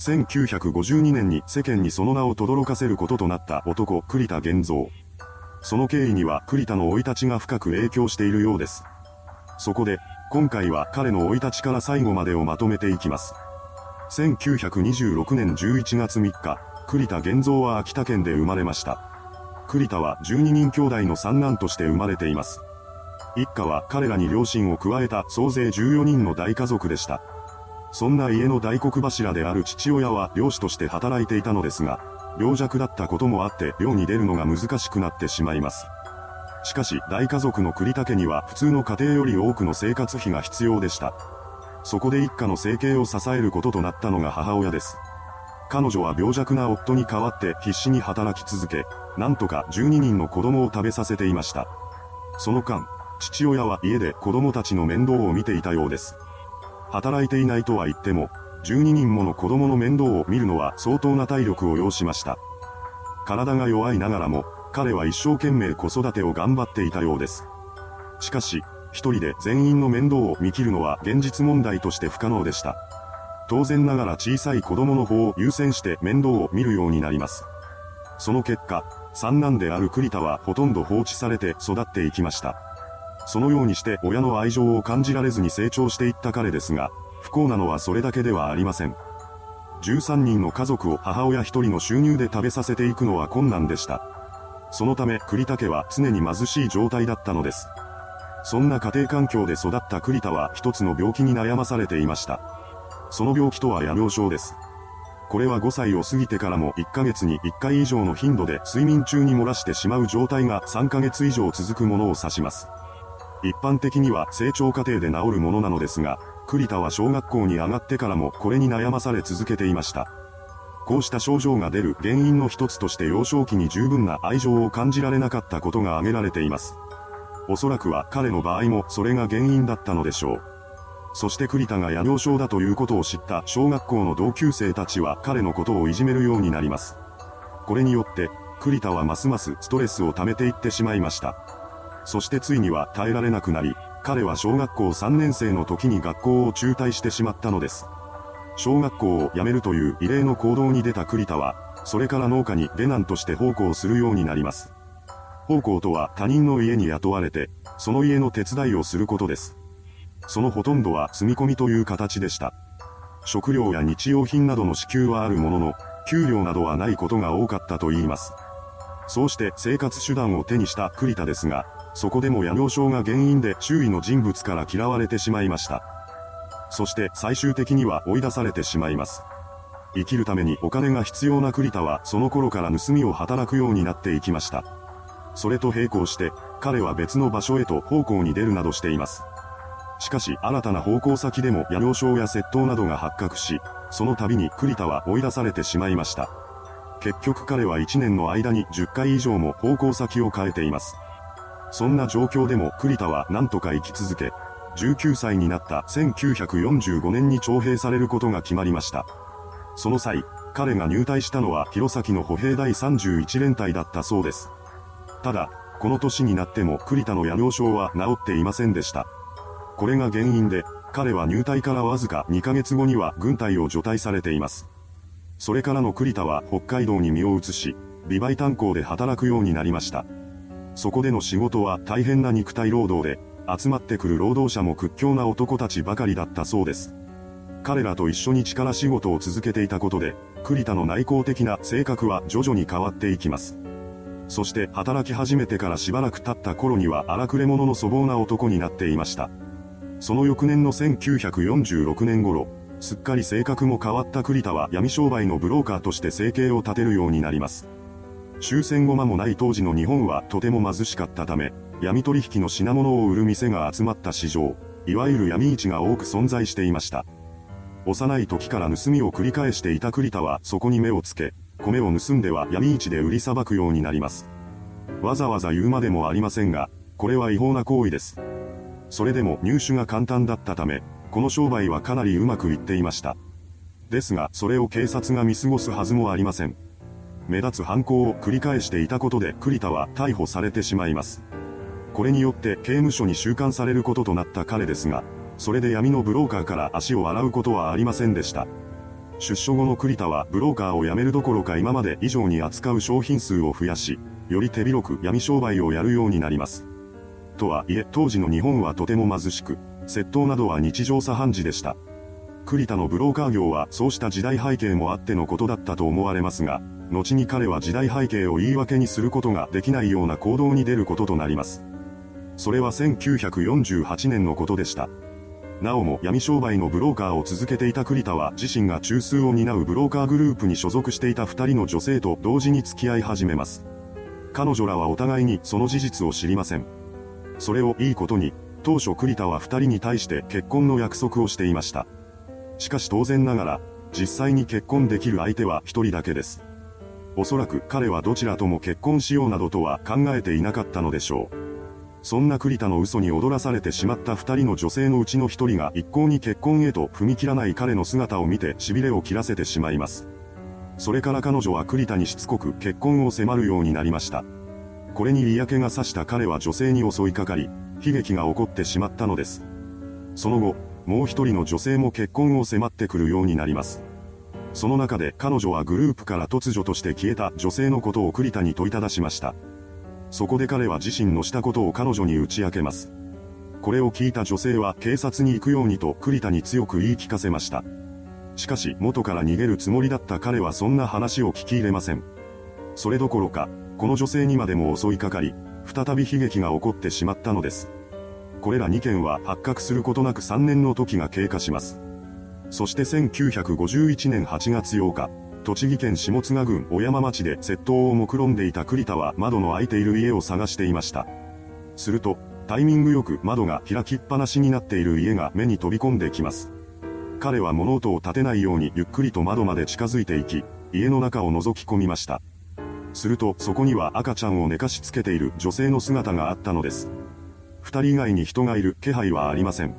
1952年に世間にその名を轟かせることとなった男、栗田玄三。その経緯には栗田の生い立ちが深く影響しているようです。そこで、今回は彼の生い立ちから最後までをまとめていきます。1926年11月3日、栗田玄三は秋田県で生まれました。栗田は12人兄弟の三男として生まれています。一家は彼らに両親を加えた総勢14人の大家族でした。そんな家の大黒柱である父親は漁師として働いていたのですが、病弱だったこともあって漁に出るのが難しくなってしまいます。しかし大家族の栗田家には普通の家庭より多くの生活費が必要でした。そこで一家の生計を支えることとなったのが母親です。彼女は病弱な夫に代わって必死に働き続け、なんとか12人の子供を食べさせていました。その間、父親は家で子供たちの面倒を見ていたようです。働いていないとは言っても、12人もの子供の面倒を見るのは相当な体力を要しました。体が弱いながらも、彼は一生懸命子育てを頑張っていたようです。しかし、一人で全員の面倒を見切るのは現実問題として不可能でした。当然ながら小さい子供の方を優先して面倒を見るようになります。その結果、三男である栗田はほとんど放置されて育っていきました。そのようにして親の愛情を感じられずに成長していった彼ですが、不幸なのはそれだけではありません。13人の家族を母親一人の収入で食べさせていくのは困難でした。そのため栗田家は常に貧しい状態だったのです。そんな家庭環境で育った栗田は一つの病気に悩まされていました。その病気とは夜病症です。これは5歳を過ぎてからも1ヶ月に1回以上の頻度で睡眠中に漏らしてしまう状態が3ヶ月以上続くものを指します。一般的には成長過程で治るものなのですが、栗田は小学校に上がってからもこれに悩まされ続けていました。こうした症状が出る原因の一つとして幼少期に十分な愛情を感じられなかったことが挙げられています。おそらくは彼の場合もそれが原因だったのでしょう。そして栗田が夜病症だということを知った小学校の同級生たちは彼のことをいじめるようになります。これによって、栗田はますますストレスを溜めていってしまいました。そしてついには耐えられなくなり、彼は小学校3年生の時に学校を中退してしまったのです。小学校を辞めるという異例の行動に出た栗田は、それから農家に下男として奉公するようになります。奉公とは他人の家に雇われて、その家の手伝いをすることです。そのほとんどは住み込みという形でした。食料や日用品などの支給はあるものの、給料などはないことが多かったと言います。そうして生活手段を手にした栗田ですが、そこでも夜病症が原因で周囲の人物から嫌われてしまいました。そして最終的には追い出されてしまいます。生きるためにお金が必要な栗田はその頃から盗みを働くようになっていきました。それと並行して、彼は別の場所へと奉公に出るなどしています。しかし新たな奉公先でも夜病症や窃盗などが発覚し、その度に栗田は追い出されてしまいました。結局彼は1年の間に10回以上も奉公先を変えています。そんな状況でも栗田は何とか生き続け、19歳になった1945年に徴兵されることが決まりました。その際、彼が入隊したのは弘前の歩兵第31連隊だったそうです。ただ、この年になっても栗田の夜病症は治っていませんでした。これが原因で、彼は入隊からわずか2ヶ月後には軍隊を除隊されています。それからの栗田は北海道に身を移し、美媒炭鉱で働くようになりました。そこでの仕事は大変な肉体労働で、集まってくる労働者も屈強な男たちばかりだったそうです。彼らと一緒に力仕事を続けていたことで、栗田の内向的な性格は徐々に変わっていきます。そして働き始めてからしばらく経った頃には荒くれ者の粗暴な男になっていました。その翌年の1946年頃、すっかり性格も変わった栗田は闇商売のブローカーとして生計を立てるようになります。終戦後間もない当時の日本はとても貧しかったため、闇取引の品物を売る店が集まった市場、いわゆる闇市が多く存在していました。幼い時から盗みを繰り返していた栗田はそこに目をつけ、米を盗んでは闇市で売りさばくようになります。わざわざ言うまでもありませんが、これは違法な行為です。それでも入手が簡単だったため、この商売はかなりうまくいっていました。ですが、それを警察が見過ごすはずもありません。目立つ犯行を繰り返していたことで栗田は逮捕されてしまいます。これによって刑務所に収監されることとなった彼ですが、それで闇のブローカーから足を洗うことはありませんでした。出所後の栗田はブローカーを辞めるどころか今まで以上に扱う商品数を増やし、より手広く闇商売をやるようになります。とはいえ、当時の日本はとても貧しく、窃盗などは日常茶飯事でした。栗田のブローカー業はそうした時代背景もあってのことだったと思われますが、後に彼は時代背景を言い訳にすることができないような行動に出ることとなります。それは1948年のことでした。なおも闇商売のブローカーを続けていた栗田は自身が中枢を担うブローカーグループに所属していた二人の女性と同時に付き合い始めます。彼女らはお互いにその事実を知りません。それをいいことに、当初栗田は二人に対して結婚の約束をしていました。しかし当然ながら、実際に結婚できる相手は一人だけです。おそらく彼はどちらとも結婚しようなどとは考えていなかったのでしょう。そんな栗田の嘘に踊らされてしまった二人の女性のうちの一人が一向に結婚へと踏み切らない彼の姿を見て痺れを切らせてしまいます。それから彼女は栗田にしつこく結婚を迫るようになりました。これに嫌気がさした彼は女性に襲いかかり、悲劇が起こってしまったのです。その後、もう一人の女性も結婚を迫ってくるようになります。その中で彼女はグループから突如として消えた女性のことを栗田に問いただしました。そこで彼は自身のしたことを彼女に打ち明けます。これを聞いた女性は警察に行くようにと栗田に強く言い聞かせました。しかし元から逃げるつもりだった彼はそんな話を聞き入れません。それどころか、この女性にまでも襲いかかり、再び悲劇が起こってしまったのです。これら2件は発覚することなく3年の時が経過します。そして1951年8月8日、栃木県下津賀郡小山町で窃盗を目論んでいた栗田は窓の開いている家を探していました。すると、タイミングよく窓が開きっぱなしになっている家が目に飛び込んできます。彼は物音を立てないようにゆっくりと窓まで近づいていき、家の中を覗き込みました。するとそこには赤ちゃんを寝かしつけている女性の姿があったのです。二人以外に人がいる気配はありません。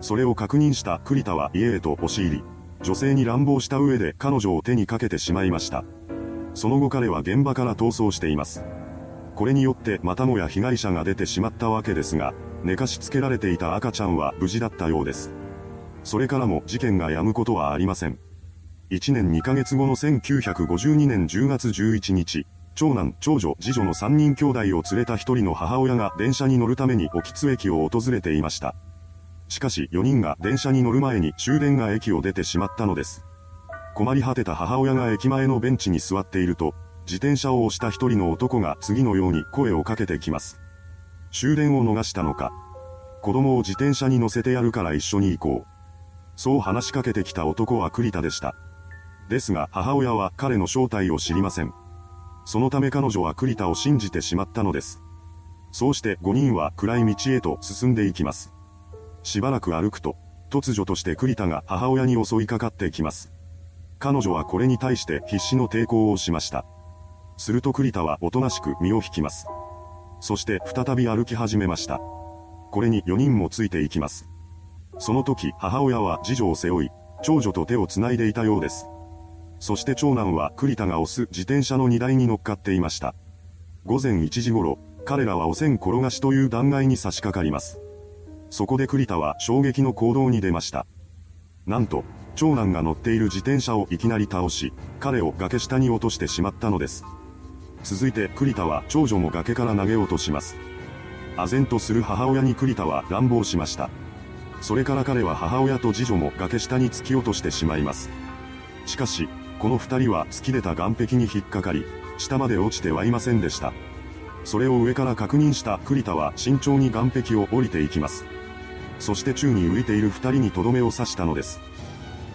それを確認した栗田は家へと押し入り、女性に乱暴した上で彼女を手にかけてしまいました。その後彼は現場から逃走しています。これによってまたもや被害者が出てしまったわけですが、寝かしつけられていた赤ちゃんは無事だったようです。それからも事件が止むことはありません。1年2ヶ月後の1952年10月11日、長男、長女、次女の3人兄弟を連れた1人の母親が電車に乗るために沖津駅を訪れていました。しかし4人が電車に乗る前に終電が駅を出てしまったのです。困り果てた母親が駅前のベンチに座っていると、自転車を押した一人の男が次のように声をかけてきます。終電を逃したのか。子供を自転車に乗せてやるから一緒に行こう。そう話しかけてきた男は栗田でした。ですが母親は彼の正体を知りません。そのため彼女は栗田を信じてしまったのです。そうして5人は暗い道へと進んでいきます。しばらく歩くと、突如として栗田が母親に襲いかかってきます。彼女はこれに対して必死の抵抗をしました。すると栗田はおとなしく身を引きます。そして再び歩き始めました。これに4人もついていきます。その時母親は次女を背負い、長女と手を繋いでいたようです。そして長男は栗田が押す自転車の荷台に乗っかっていました。午前1時頃、彼らは汚染転がしという断崖に差し掛かります。そこで栗田は衝撃の行動に出ました。なんと、長男が乗っている自転車をいきなり倒し、彼を崖下に落としてしまったのです。続いて栗田は長女も崖から投げようとします。唖然とする母親に栗田は乱暴しました。それから彼は母親と次女も崖下に突き落としてしまいます。しかし、この二人は突き出た岸壁に引っかかり、下まで落ちてはいませんでした。それを上から確認した栗田は慎重に岸壁を降りていきます。そして宙に浮いている二人にとどめを刺したのです。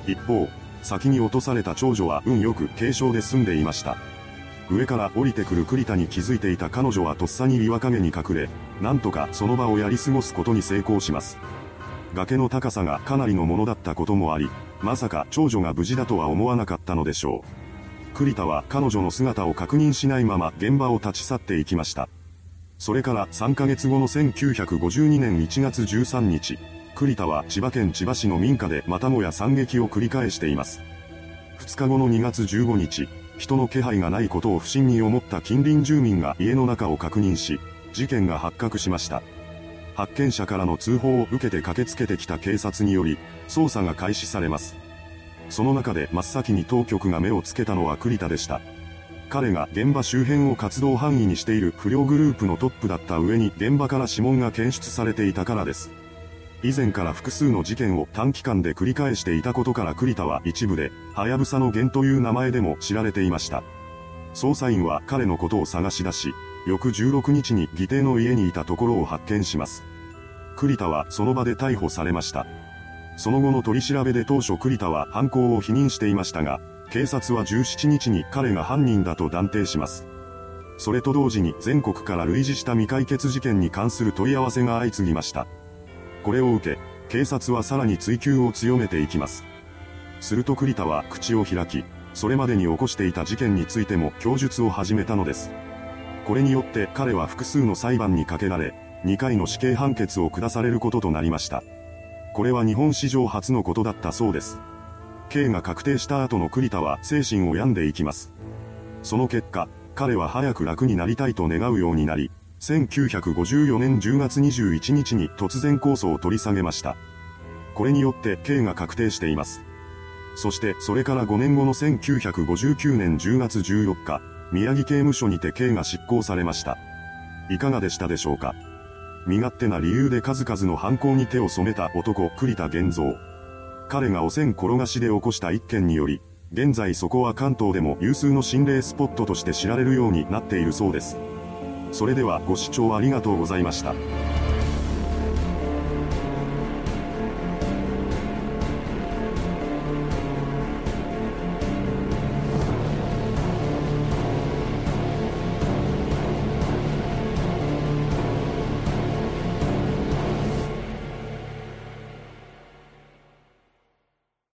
一方、先に落とされた長女は運よく軽傷で済んでいました。上から降りてくる栗田に気づいていた彼女はとっさに岩陰に隠れ、なんとかその場をやり過ごすことに成功します。崖の高さがかなりのものだったこともあり、まさか長女が無事だとは思わなかったのでしょう。栗田は彼女の姿を確認しないまま現場を立ち去っていきました。それから3ヶ月後の1952年1月13日、栗田は千葉県千葉市の民家でまたもや惨劇を繰り返しています。2日後の2月15日、人の気配がないことを不審に思った近隣住民が家の中を確認し、事件が発覚しました。発見者からの通報を受けて駆けつけてきた警察により、捜査が開始されます。その中で真っ先に当局が目をつけたのは栗田でした。彼が現場周辺を活動範囲にしている不良グループのトップだった上に現場から指紋が検出されていたからです。以前から複数の事件を短期間で繰り返していたことから栗田は一部で、はやぶさの源という名前でも知られていました。捜査員は彼のことを探し出し、翌16日に義弟の家にいたところを発見します。栗田はその場で逮捕されました。その後の取り調べで当初栗田は犯行を否認していましたが、警察は17日に彼が犯人だと断定します。それと同時に全国から類似した未解決事件に関する問い合わせが相次ぎました。これを受け、警察はさらに追及を強めていきます。すると栗田は口を開き、それまでに起こしていた事件についても供述を始めたのです。これによって彼は複数の裁判にかけられ、2回の死刑判決を下されることとなりました。これは日本史上初のことだったそうです。刑が確定した後の栗田は精神を病んでいきます。その結果、彼は早く楽になりたいと願うようになり、1954年10月21日に突然控訴を取り下げました。これによって刑が確定しています。そしてそれから5年後の1959年10月14日、宮城刑務所にて刑が執行されました。いかがでしたでしょうか？身勝手な理由で数々の犯行に手を染めた男栗田玄三。彼が汚染転がしで起こした一件により、現在そこは関東でも有数の心霊スポットとして知られるようになっているそうです。それではご視聴ありがとうございました。